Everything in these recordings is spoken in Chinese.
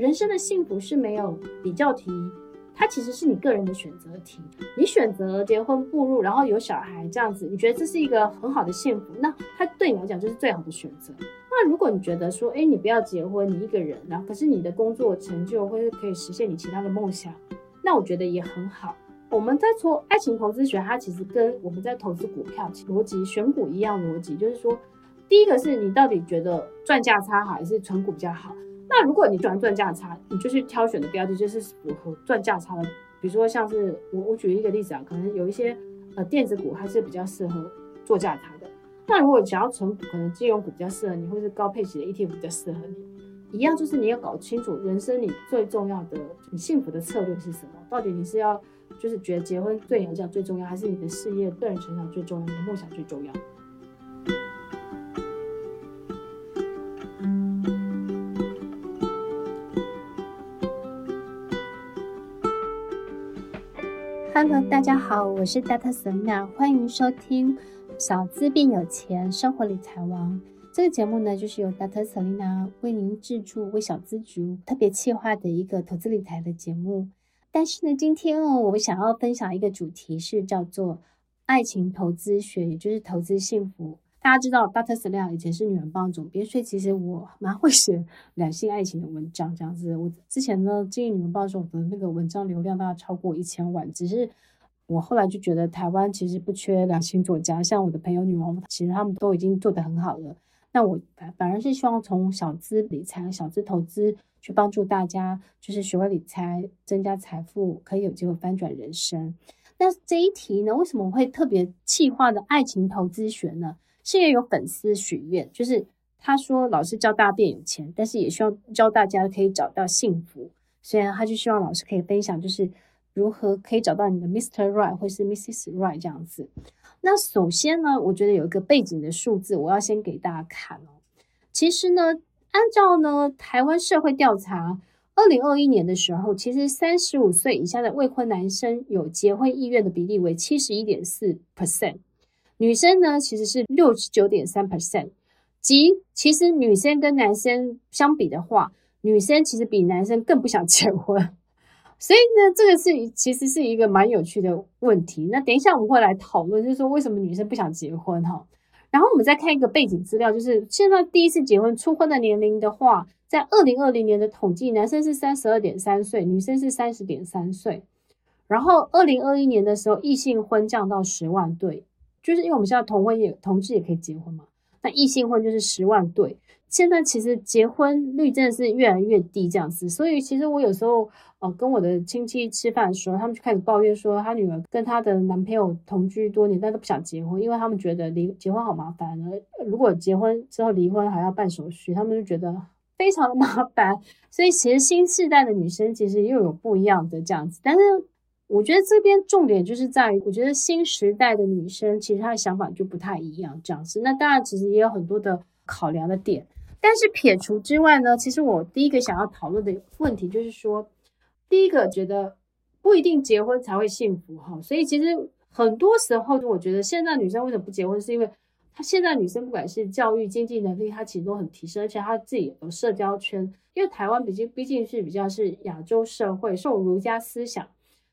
人生的幸福是没有比较题，它其实是你个人的选择题。你选择结婚步入，然后有小孩这样子，你觉得这是一个很好的幸福，那它对你来讲就是最好的选择。那如果你觉得说，哎，你不要结婚，你一个人，然后可是你的工作成就或是可以实现你其他的梦想，那我觉得也很好。我们在说爱情投资学，它其实跟我们在投资股票逻辑选股一样逻辑，就是说，第一个是你到底觉得赚价差好还是存股比较好？那如果你喜欢赚价差，你就去挑选的标的就是符合赚价差的，比如说像是我我举一个例子啊，可能有一些呃电子股还是比较适合做价差的。那如果想要存股，可能金融股比较适合你，或是高配息的 ETF 比较适合你。一样就是你要搞清楚人生你最重要的、你幸福的策略是什么？到底你是要就是觉得结婚对你来讲最重要，还是你的事业、个人成长最重要，你的梦想最重要？Hello，大家好，我是 Dr. Selina，欢迎收听。小资变有钱，生活理财王。这个节目呢，就是由 Dr. Selina 为您制作，为小资族特别企划的一个投资理财的节目。但是呢，今天哦，我想要分享一个主题是叫做爱情投资学，也就是投资幸福。大家知道，Dr. Selena 以前是女人帮总编，所以其实我蛮会写两性爱情的文章这样子。我之前呢，经营女人帮的时候，我的那个文章流量大概超过一千万，只是。我后来就觉得台湾其实不缺两性作家，像我的朋友女王，其实他们都已经做得很好了。那我反反而是希望从小资理财、小资投资去帮助大家，就是学会理财，增加财富，可以有机会翻转人生。那这一题呢，为什么会特别企划的爱情投资学呢？是因为有粉丝许愿，就是他说老师教大家变有钱，但是也希望教大家可以找到幸福，所以他就希望老师可以分享，就是。如何可以找到你的 Mr. Right 或是 Mrs. Right 这样子？那首先呢，我觉得有一个背景的数字，我要先给大家看哦。其实呢，按照呢台湾社会调查，二零二一年的时候，其实三十五岁以下的未婚男生有结婚意愿的比例为七十一点四 percent，女生呢其实是六十九点三 percent，即其实女生跟男生相比的话，女生其实比男生更不想结婚。所以呢，这个是其实是一个蛮有趣的问题。那等一下我们会来讨论，就是说为什么女生不想结婚哈。然后我们再看一个背景资料，就是现在第一次结婚初婚的年龄的话，在二零二零年的统计，男生是三十二点三岁，女生是三十点三岁。然后二零二一年的时候，异性婚降到十万对，就是因为我们现在同婚也同志也可以结婚嘛，那异性婚就是十万对。现在其实结婚率真的是越来越低这样子，所以其实我有时候呃跟我的亲戚吃饭的时候，他们就开始抱怨说，他女儿跟她的男朋友同居多年，但都不想结婚，因为他们觉得离结婚好麻烦呢。如果结婚之后离婚还要办手续，他们就觉得非常的麻烦。所以其实新世代的女生其实又有不一样的这样子，但是我觉得这边重点就是在于，我觉得新时代的女生其实她的想法就不太一样这样子。那当然其实也有很多的考量的点。但是撇除之外呢，其实我第一个想要讨论的问题就是说，第一个觉得不一定结婚才会幸福哈，所以其实很多时候，我觉得现在女生为什么不结婚，是因为她现在女生不管是教育、经济能力，她其实都很提升，而且她自己有社交圈，因为台湾毕竟毕竟是比较是亚洲社会，受儒家思想，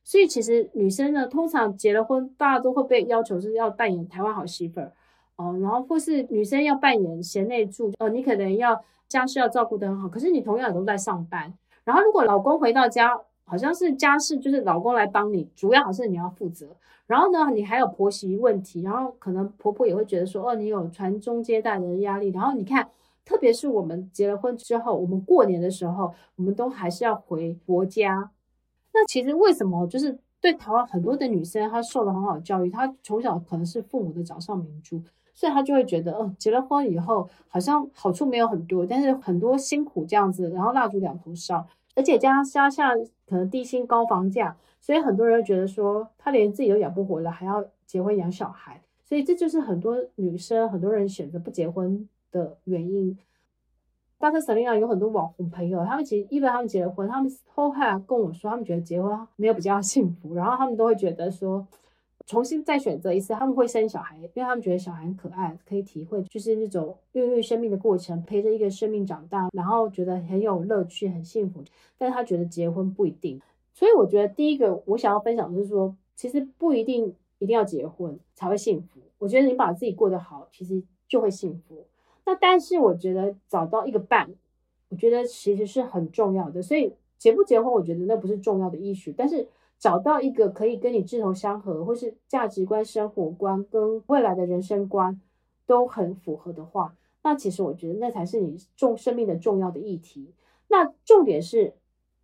所以其实女生呢，通常结了婚，大家都会被要求是要扮演台湾好媳妇儿。哦，然后或是女生要扮演贤内助，呃，你可能要家事要照顾得很好，可是你同样也都在上班。然后如果老公回到家，好像是家事就是老公来帮你，主要好像是你要负责。然后呢，你还有婆媳问题，然后可能婆婆也会觉得说，哦，你有传宗接代的压力。然后你看，特别是我们结了婚之后，我们过年的时候，我们都还是要回婆家。那其实为什么就是对台湾很多的女生，她受了很好的教育，她从小可能是父母的掌上明珠。所以她就会觉得，哦，结了婚以后好像好处没有很多，但是很多辛苦这样子，然后蜡烛两头烧，而且加加上可能低薪高房价，所以很多人觉得说他连自己都养不活了，还要结婚养小孩，所以这就是很多女生很多人选择不结婚的原因。但是，Selina 有很多网红朋友，他们其实一般他们结了婚，他们后来跟我说，他们觉得结婚没有比较幸福，然后他们都会觉得说。重新再选择一次，他们会生小孩，因为他们觉得小孩很可爱，可以体会就是那种孕育生命的过程，陪着一个生命长大，然后觉得很有乐趣、很幸福。但是他觉得结婚不一定，所以我觉得第一个我想要分享的是说，其实不一定一定要结婚才会幸福。我觉得你把自己过得好，其实就会幸福。那但是我觉得找到一个伴，我觉得其实是很重要的。所以结不结婚，我觉得那不是重要的艺术但是。找到一个可以跟你志同相合，或是价值观、生活观跟未来的人生观都很符合的话，那其实我觉得那才是你重生命的重要的议题。那重点是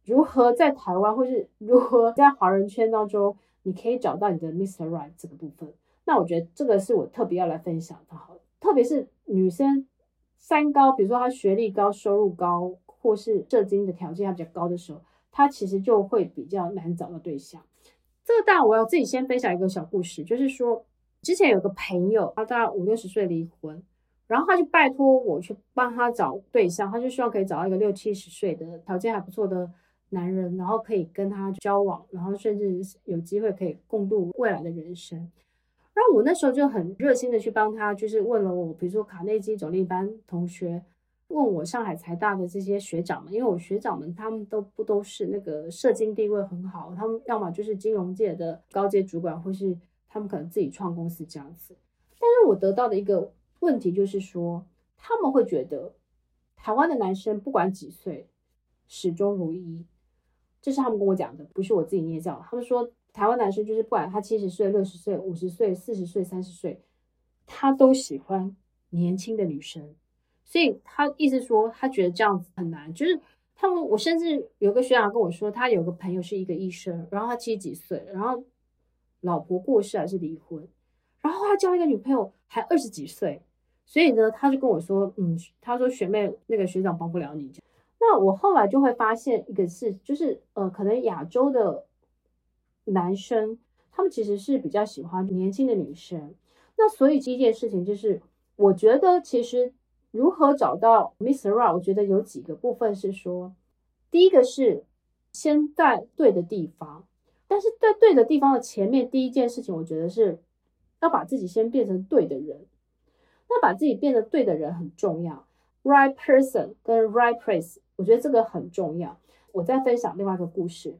如何在台湾，或是如何在华人圈当中，你可以找到你的 Mr. Right 这个部分。那我觉得这个是我特别要来分享的，好，特别是女生三高，比如说他学历高、收入高，或是社经的条件还比较高的时候。他其实就会比较难找到对象。这个当然我要自己先分享一个小故事，就是说之前有个朋友，他大概五六十岁离婚，然后他就拜托我去帮他找对象，他就希望可以找到一个六七十岁的条件还不错的男人，然后可以跟他交往，然后甚至有机会可以共度未来的人生。那我那时候就很热心的去帮他，就是问了我，比如说卡内基总经班同学。问我上海财大的这些学长们，因为我学长们他们都不都是那个社经地位很好，他们要么就是金融界的高阶主管，或是他们可能自己创公司这样子。但是我得到的一个问题就是说，他们会觉得台湾的男生不管几岁始终如一，这是他们跟我讲的，不是我自己捏造。他们说台湾男生就是不管他七十岁、六十岁、五十岁、四十岁、三十岁，他都喜欢年轻的女生。所以他意思说，他觉得这样子很难。就是他们，我甚至有个学长跟我说，他有个朋友是一个医生，然后他七十几岁，然后老婆过世还是离婚，然后他交一个女朋友还二十几岁，所以呢，他就跟我说，嗯，他说学妹那个学长帮不了你。那我后来就会发现一个事，就是呃，可能亚洲的男生他们其实是比较喜欢年轻的女生。那所以第一件事情就是，我觉得其实。如何找到 Mr. Right？我觉得有几个部分是说，第一个是先在对的地方，但是在对的地方的前面，第一件事情，我觉得是要把自己先变成对的人。那把自己变得对的人很重要，Right person 跟 Right place，我觉得这个很重要。我再分享另外一个故事，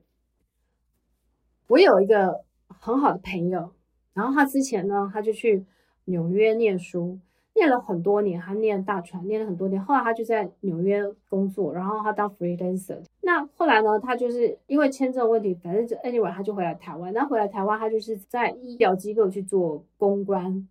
我有一个很好的朋友，然后他之前呢，他就去纽约念书。念了很多年，他念大传，念了很多年。后来他就在纽约工作，然后他当 freelancer。那后来呢，他就是因为签证问题，反正就 anyway，他就回来台湾。那回来台湾，他就是在医疗机构去做公关。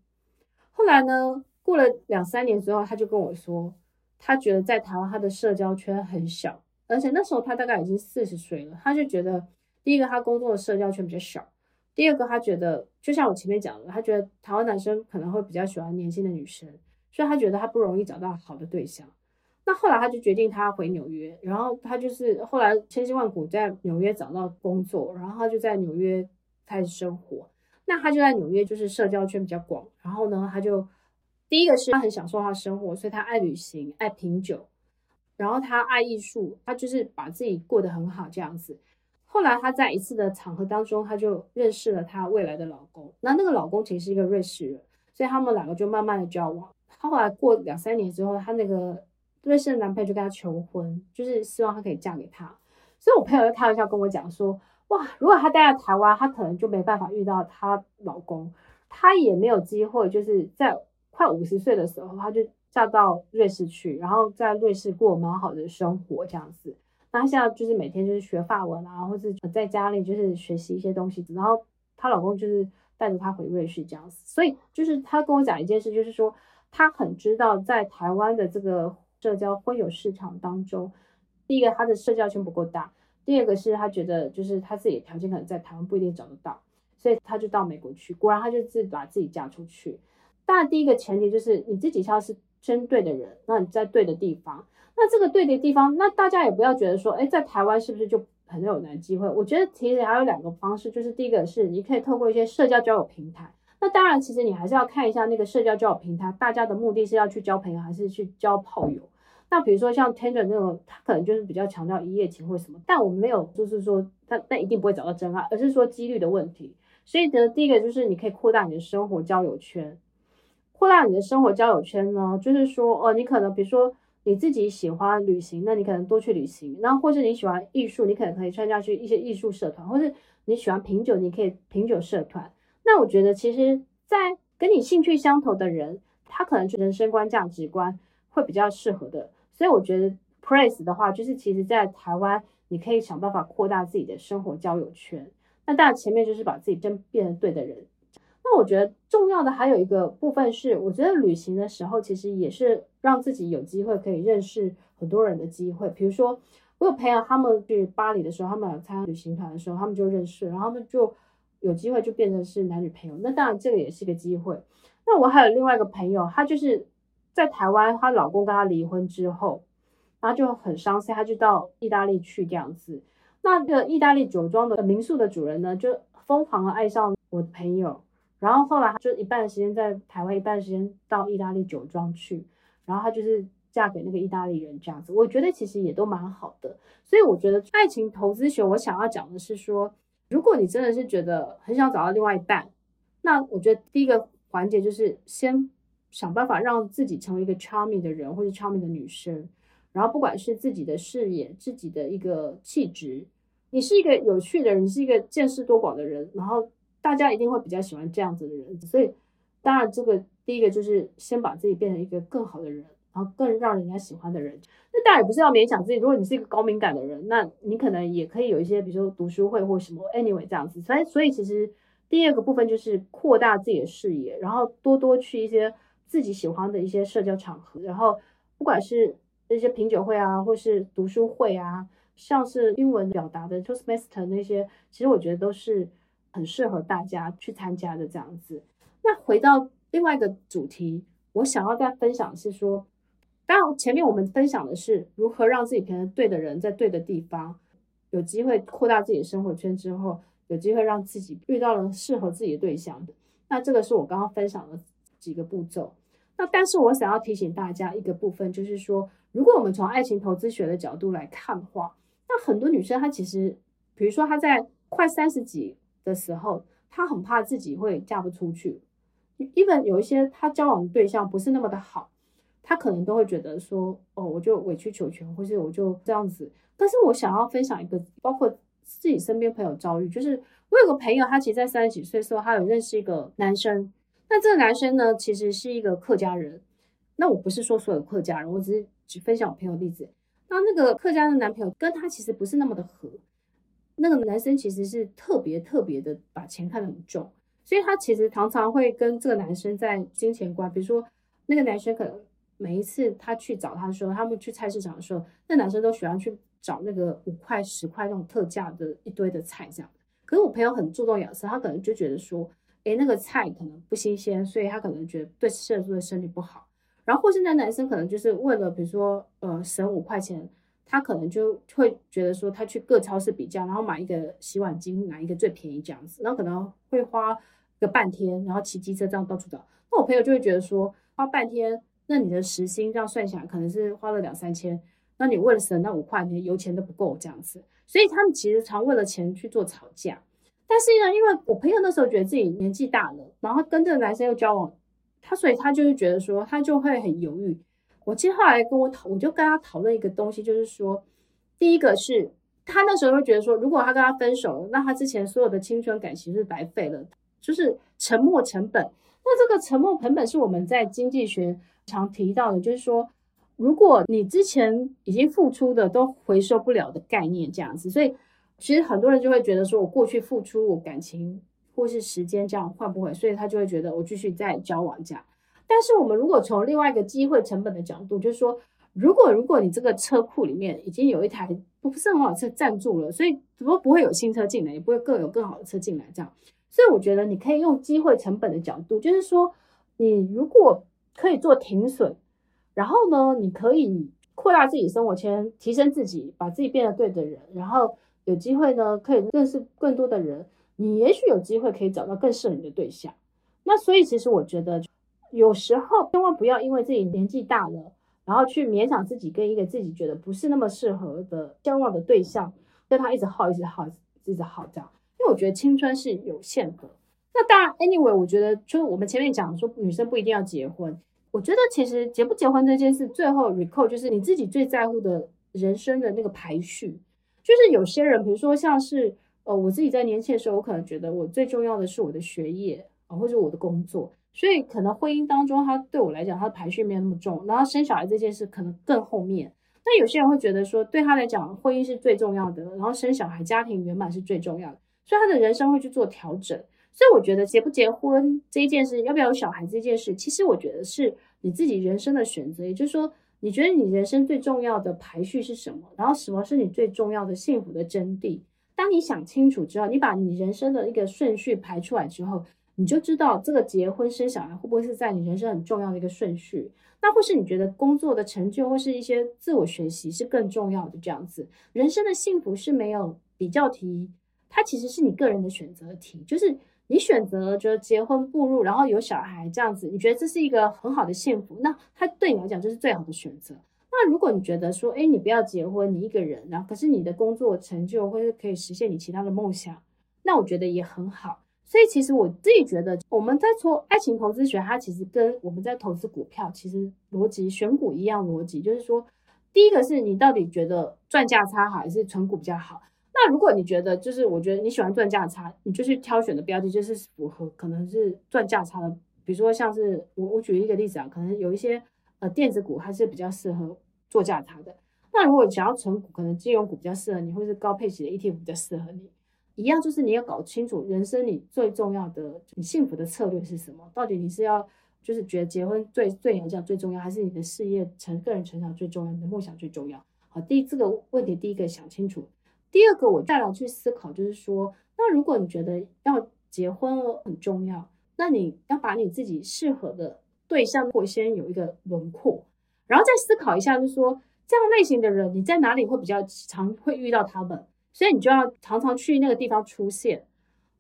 后来呢，过了两三年之后，他就跟我说，他觉得在台湾他的社交圈很小，而且那时候他大概已经四十岁了，他就觉得第一个他工作的社交圈比较小。第二个，他觉得就像我前面讲的，他觉得台湾男生可能会比较喜欢年轻的女生，所以他觉得他不容易找到好的对象。那后来他就决定他回纽约，然后他就是后来千辛万苦在纽约找到工作，然后他就在纽约开始生活。那他就在纽约就是社交圈比较广，然后呢，他就第一个是他很享受他的生活，所以他爱旅行、爱品酒，然后他爱艺术，他就是把自己过得很好这样子。后来，她在一次的场合当中，她就认识了她未来的老公。那那个老公其实是一个瑞士人，所以他们两个就慢慢的交往。她后来过两三年之后，她那个瑞士的男朋友就跟她求婚，就是希望她可以嫁给他。所以我朋友就开玩笑跟我讲说：“哇，如果她待在台湾，她可能就没办法遇到她老公，她也没有机会，就是在快五十岁的时候，她就嫁到瑞士去，然后在瑞士过蛮好的生活这样子。”那她现在就是每天就是学法文啊，或者在家里就是学习一些东西，然后她老公就是带着她回瑞士这样子。所以就是她跟我讲一件事，就是说她很知道在台湾的这个社交婚友市场当中，第一个她的社交圈不够大，第二个是她觉得就是她自己的条件可能在台湾不一定找得到，所以她就到美国去。果然她就自己把自己嫁出去。当然第一个前提就是你自己要是针对的人，那你在对的地方。那这个对的地方，那大家也不要觉得说，哎，在台湾是不是就很有难机会？我觉得其实还有两个方式，就是第一个是你可以透过一些社交交友平台。那当然，其实你还是要看一下那个社交交友平台，大家的目的是要去交朋友还是去交炮友。那比如说像 Tinder 那种，他可能就是比较强调一夜情或什么，但我们没有就是说他那一定不会找到真爱，而是说几率的问题。所以呢，第一个就是你可以扩大你的生活交友圈。扩大你的生活交友圈呢，就是说，哦，你可能比如说你自己喜欢旅行，那你可能多去旅行；然后或是你喜欢艺术，你可能可以参加去一些艺术社团，或是你喜欢品酒，你可以品酒社团。那我觉得，其实，在跟你兴趣相投的人，他可能就人生观、价值观会比较适合的。所以我觉得，Praise 的话，就是其实在台湾，你可以想办法扩大自己的生活交友圈。那当然，前面就是把自己真变成对的人。那我觉得重要的还有一个部分是，我觉得旅行的时候，其实也是让自己有机会可以认识很多人的机会。比如说，我有朋友他们去巴黎的时候，他们有参加旅行团的时候，他们就认识，然后他们就。有机会就变成是男女朋友，那当然这个也是个机会。那我还有另外一个朋友，她就是在台湾，她老公跟她离婚之后，然后就很伤心，她就到意大利去这样子。那个意大利酒庄的民宿的主人呢，就疯狂的爱上我的朋友，然后后来就一半的时间在台湾，一半的时间到意大利酒庄去，然后她就是嫁给那个意大利人这样子。我觉得其实也都蛮好的，所以我觉得爱情投资学，我想要讲的是说。如果你真的是觉得很想找到另外一半，那我觉得第一个环节就是先想办法让自己成为一个 charming 的人，或者 charming 的女生。然后不管是自己的视野、自己的一个气质，你是一个有趣的人，你是一个见识多广的人，然后大家一定会比较喜欢这样子的人。所以，当然这个第一个就是先把自己变成一个更好的人。然后更让人家喜欢的人，那当然也不是要勉强自己。如果你是一个高敏感的人，那你可能也可以有一些，比如说读书会或什么，anyway 这样子。所以，所以其实第二个部分就是扩大自己的视野，然后多多去一些自己喜欢的一些社交场合。然后，不管是那些品酒会啊，或是读书会啊，像是英文表达的 Toastmaster 那些，其实我觉得都是很适合大家去参加的这样子。那回到另外一个主题，我想要再分享是说。当然，前面我们分享的是如何让自己变成对的人，在对的地方，有机会扩大自己的生活圈之后，有机会让自己遇到了适合自己的对象。那这个是我刚刚分享的几个步骤。那但是我想要提醒大家一个部分，就是说，如果我们从爱情投资学的角度来看的话，那很多女生她其实，比如说她在快三十几的时候，她很怕自己会嫁不出去，even 有一些她交往的对象不是那么的好。他可能都会觉得说，哦，我就委曲求全，或是我就这样子。但是我想要分享一个，包括自己身边朋友遭遇，就是我有个朋友，他其实在三十几岁的时候，他有认识一个男生。那这个男生呢，其实是一个客家人。那我不是说所有客家人，我只是只分享我朋友例子。那那个客家的男朋友跟他其实不是那么的合。那个男生其实是特别特别的把钱看得很重，所以他其实常常会跟这个男生在金钱观，比如说那个男生可能。每一次他去找他的时候，他们去菜市场的时候，那男生都喜欢去找那个五块、十块那种特价的一堆的菜这样。可是我朋友很注重养生，他可能就觉得说，诶，那个菜可能不新鲜，所以他可能觉得对摄入的身体不好。然后或是那男生可能就是为了比如说呃省五块钱，他可能就会觉得说他去各超市比价，然后买一个洗碗精，买一个最便宜这样子，然后可能会花个半天，然后骑机车这样到处找。那我朋友就会觉得说花半天。那你的时薪这样算下来，可能是花了两三千。那你为了省那五块，你的油钱都不够这样子。所以他们其实常为了钱去做吵架。但是呢，因为我朋友那时候觉得自己年纪大了，然后跟这个男生又交往，他所以他就是觉得说，他就会很犹豫。我接下来跟我讨，我就跟他讨论一个东西，就是说，第一个是他那时候会觉得说，如果他跟他分手，那他之前所有的青春感情是白费了，就是沉没成本。那这个沉没成本是我们在经济学。常提到的，就是说，如果你之前已经付出的都回收不了的概念，这样子，所以其实很多人就会觉得说，我过去付出我感情或是时间这样换不回，所以他就会觉得我继续再交往这样。但是我们如果从另外一个机会成本的角度，就是说，如果如果你这个车库里面已经有一台不是很好车占住了，所以怎么不会有新车进来，也不会更有更好的车进来这样。所以我觉得你可以用机会成本的角度，就是说，你如果可以做停损，然后呢，你可以扩大自己生活圈，提升自己，把自己变得对的人，然后有机会呢，可以认识更多的人，你也许有机会可以找到更适合你的对象。那所以，其实我觉得有时候千万不要因为自己年纪大了，然后去勉强自己跟一个自己觉得不是那么适合的交往的对象，跟他一直耗，一直耗，一直耗这样。因为我觉得青春是有限的。那当然，anyway，我觉得就我们前面讲说，女生不一定要结婚。我觉得其实结不结婚这件事，最后 recall 就是你自己最在乎的人生的那个排序。就是有些人，比如说像是呃，我自己在年轻的时候，我可能觉得我最重要的是我的学业啊，或者我的工作，所以可能婚姻当中，它对我来讲，它的排序没有那么重。然后生小孩这件事可能更后面。那有些人会觉得说，对他来讲，婚姻是最重要的，然后生小孩、家庭圆满是最重要的，所以他的人生会去做调整。所以我觉得结不结婚这一件事，要不要有小孩这件事，其实我觉得是你自己人生的选择。也就是说，你觉得你人生最重要的排序是什么？然后什么是你最重要的幸福的真谛？当你想清楚之后，你把你人生的一个顺序排出来之后，你就知道这个结婚生小孩会不会是在你人生很重要的一个顺序？那或是你觉得工作的成就或是一些自我学习是更重要的这样子？人生的幸福是没有比较题，它其实是你个人的选择题，就是。你选择就结婚步入，然后有小孩这样子，你觉得这是一个很好的幸福，那它对你来讲就是最好的选择。那如果你觉得说，诶，你不要结婚，你一个人，然后可是你的工作成就或是可以实现你其他的梦想，那我觉得也很好。所以其实我自己觉得，我们在说爱情投资学，它其实跟我们在投资股票其实逻辑选股一样逻辑，就是说，第一个是你到底觉得赚价差好还是存股比较好。那如果你觉得就是，我觉得你喜欢赚价差，你就去挑选的标的就是符合可能是赚价差的，比如说像是我我举一个例子啊，可能有一些呃电子股还是比较适合做价差的。那如果想要存股，可能金融股比较适合你，或是高配息的 ETF 比较适合你。一样就是你要搞清楚人生你最重要的你幸福的策略是什么？到底你是要就是觉得结婚最最来讲最重要，还是你的事业成个人成长最重要，你的梦想最重要？好，第一这个问题第一个想清楚。第二个，我再来去思考，就是说，那如果你觉得要结婚很重要，那你要把你自己适合的对象，或先有一个轮廓，然后再思考一下，就是说，这样类型的人，你在哪里会比较常会遇到他们，所以你就要常常去那个地方出现，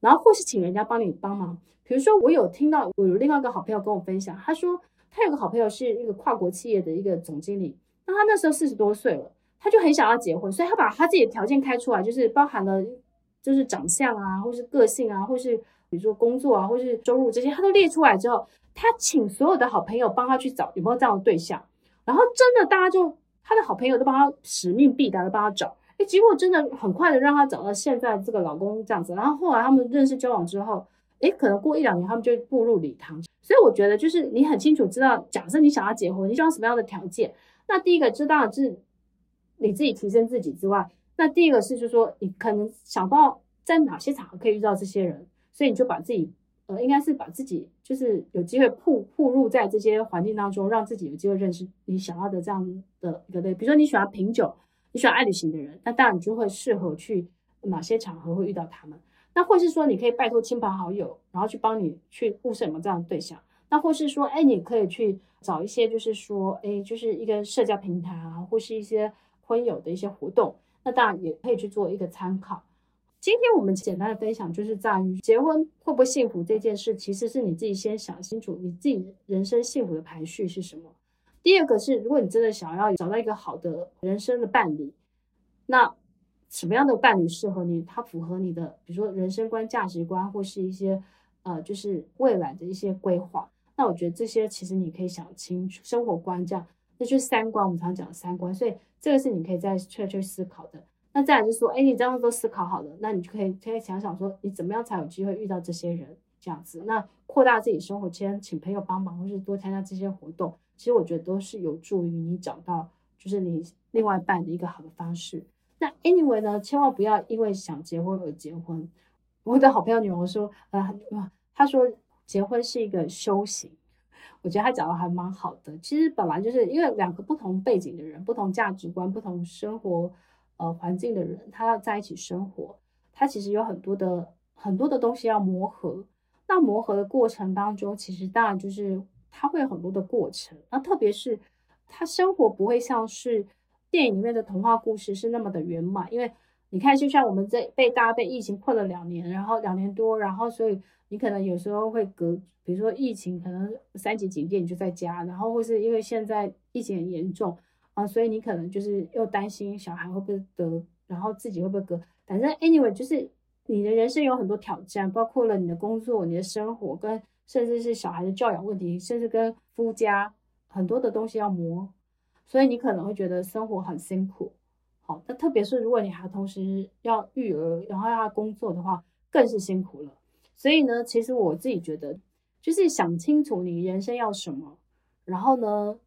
然后或是请人家帮你帮忙。比如说，我有听到我有另外一个好朋友跟我分享，他说他有个好朋友是一个跨国企业的一个总经理，那他那时候四十多岁了。他就很想要结婚，所以他把他自己的条件开出来，就是包含了就是长相啊，或是个性啊，或是比如说工作啊，或是收入这些，他都列出来之后，他请所有的好朋友帮他去找有没有这样的对象，然后真的大家就他的好朋友都帮他使命必达的帮他找，结果真的很快的让他找到现在这个老公这样子，然后后来他们认识交往之后，诶，可能过一两年他们就步入礼堂，所以我觉得就是你很清楚知道，假设你想要结婚，你需要什么样的条件，那第一个知道是。你自己提升自己之外，那第一个是就是说，你可能想到在哪些场合可以遇到这些人，所以你就把自己，呃，应该是把自己就是有机会铺铺入在这些环境当中，让自己有机会认识你想要的这样的一个类。比如说你喜欢品酒，你喜欢爱旅行的人，那当然你就会适合去哪些场合会遇到他们。那或是说你可以拜托亲朋好友，然后去帮你去物色什么这样的对象。那或是说，哎，你可以去找一些就是说，哎，就是一个社交平台啊，或是一些。婚友的一些活动，那当然也可以去做一个参考。今天我们简单的分享就是在于结婚会不会幸福这件事，其实是你自己先想清楚你自己人生幸福的排序是什么。第二个是，如果你真的想要找到一个好的人生的伴侣，那什么样的伴侣适合你？它符合你的，比如说人生观、价值观，或是一些呃，就是未来的一些规划。那我觉得这些其实你可以想清楚，生活观这样。那就是三观，我们常讲的三观，所以这个是你可以再去去思考的。那再来就说，哎，你这样都思考好了，那你就可以可以想想说，你怎么样才有机会遇到这些人这样子？那扩大自己生活圈，请朋友帮忙，或是多参加这些活动，其实我觉得都是有助于你找到就是你另外一半的一个好的方式。那 anyway 呢，千万不要因为想结婚而结婚。我的好朋友女王说，呃，她说结婚是一个修行。我觉得她讲的还蛮好的。其实本来就是因为两个不同背景的人、不同价值观、不同生活呃环境的人，他要在一起生活，他其实有很多的很多的东西要磨合。那磨合的过程当中，其实当然就是他会有很多的过程。那特别是他生活不会像是电影里面的童话故事是那么的圆满，因为你看，就像我们这被大家被疫情困了两年，然后两年多，然后所以你可能有时候会隔。比如说疫情可能三级警戒，你就在家，然后或是因为现在疫情很严重啊，所以你可能就是又担心小孩会不会得，然后自己会不会隔。反正 anyway 就是你的人生有很多挑战，包括了你的工作、你的生活，跟甚至是小孩的教养问题，甚至跟夫家很多的东西要磨，所以你可能会觉得生活很辛苦。好，那特别是如果你还同时要育儿，然后要工作的话，更是辛苦了。所以呢，其实我自己觉得，就是想清楚你人生要什么，然后呢，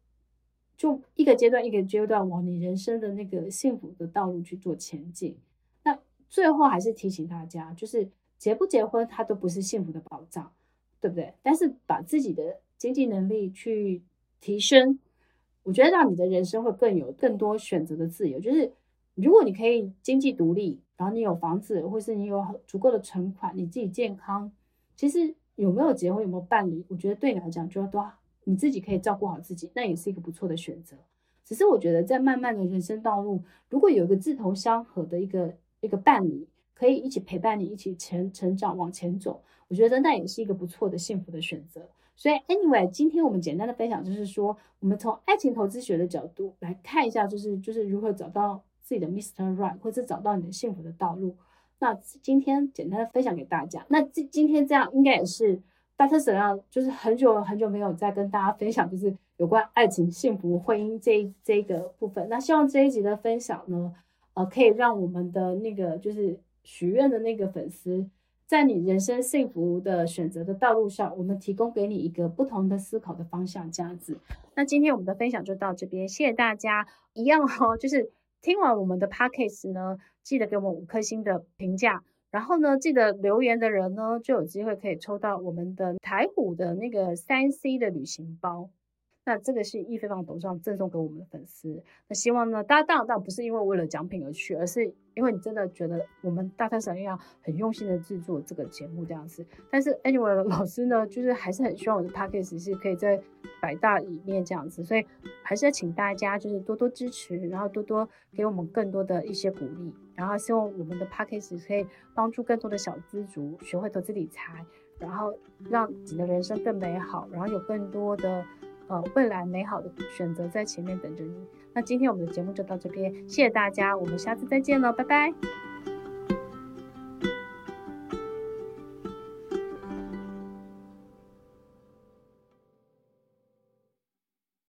就一个阶段一个阶段往你人生的那个幸福的道路去做前进。那最后还是提醒大家，就是结不结婚，它都不是幸福的保障，对不对？但是把自己的经济能力去提升，我觉得让你的人生会更有更多选择的自由，就是。如果你可以经济独立，然后你有房子，或是你有足够的存款，你自己健康，其实有没有结婚，有没有伴侣，我觉得对你来讲就要多，你自己可以照顾好自己，那也是一个不错的选择。只是我觉得在漫漫的人生道路，如果有一个志同相合的一个一个伴侣，可以一起陪伴你，一起成成长往前走，我觉得那也是一个不错的幸福的选择。所以，anyway，今天我们简单的分享就是说，我们从爱情投资学的角度来看一下，就是就是如何找到。自己的 Mr. Right，或者找到你的幸福的道路。那今天简单的分享给大家。那今今天这样应该也是大特神要，就是很久很久没有再跟大家分享，就是有关爱情、幸福、婚姻这一这一个部分。那希望这一集的分享呢，呃，可以让我们的那个就是许愿的那个粉丝，在你人生幸福的选择的道路上，我们提供给你一个不同的思考的方向，这样子。那今天我们的分享就到这边，谢谢大家。一样哈、哦，就是。听完我们的 podcast 呢，记得给我们五颗星的评价，然后呢，记得留言的人呢，就有机会可以抽到我们的台虎的那个三 C 的旅行包。那这个是易飞放董事长赠送给我们的粉丝。那希望呢，大家当然当然不是因为为了奖品而去，而是因为你真的觉得我们大特神要很用心的制作这个节目这样子。但是 anyway，老师呢，就是还是很希望我的 podcast 是可以在百大里面这样子，所以还是要请大家就是多多支持，然后多多给我们更多的一些鼓励，然后希望我们的 podcast 可以帮助更多的小资族学会投资理财，然后让你的人生更美好，然后有更多的。呃，未来美好的选择在前面等着你。那今天我们的节目就到这边，谢谢大家，我们下次再见了，拜拜。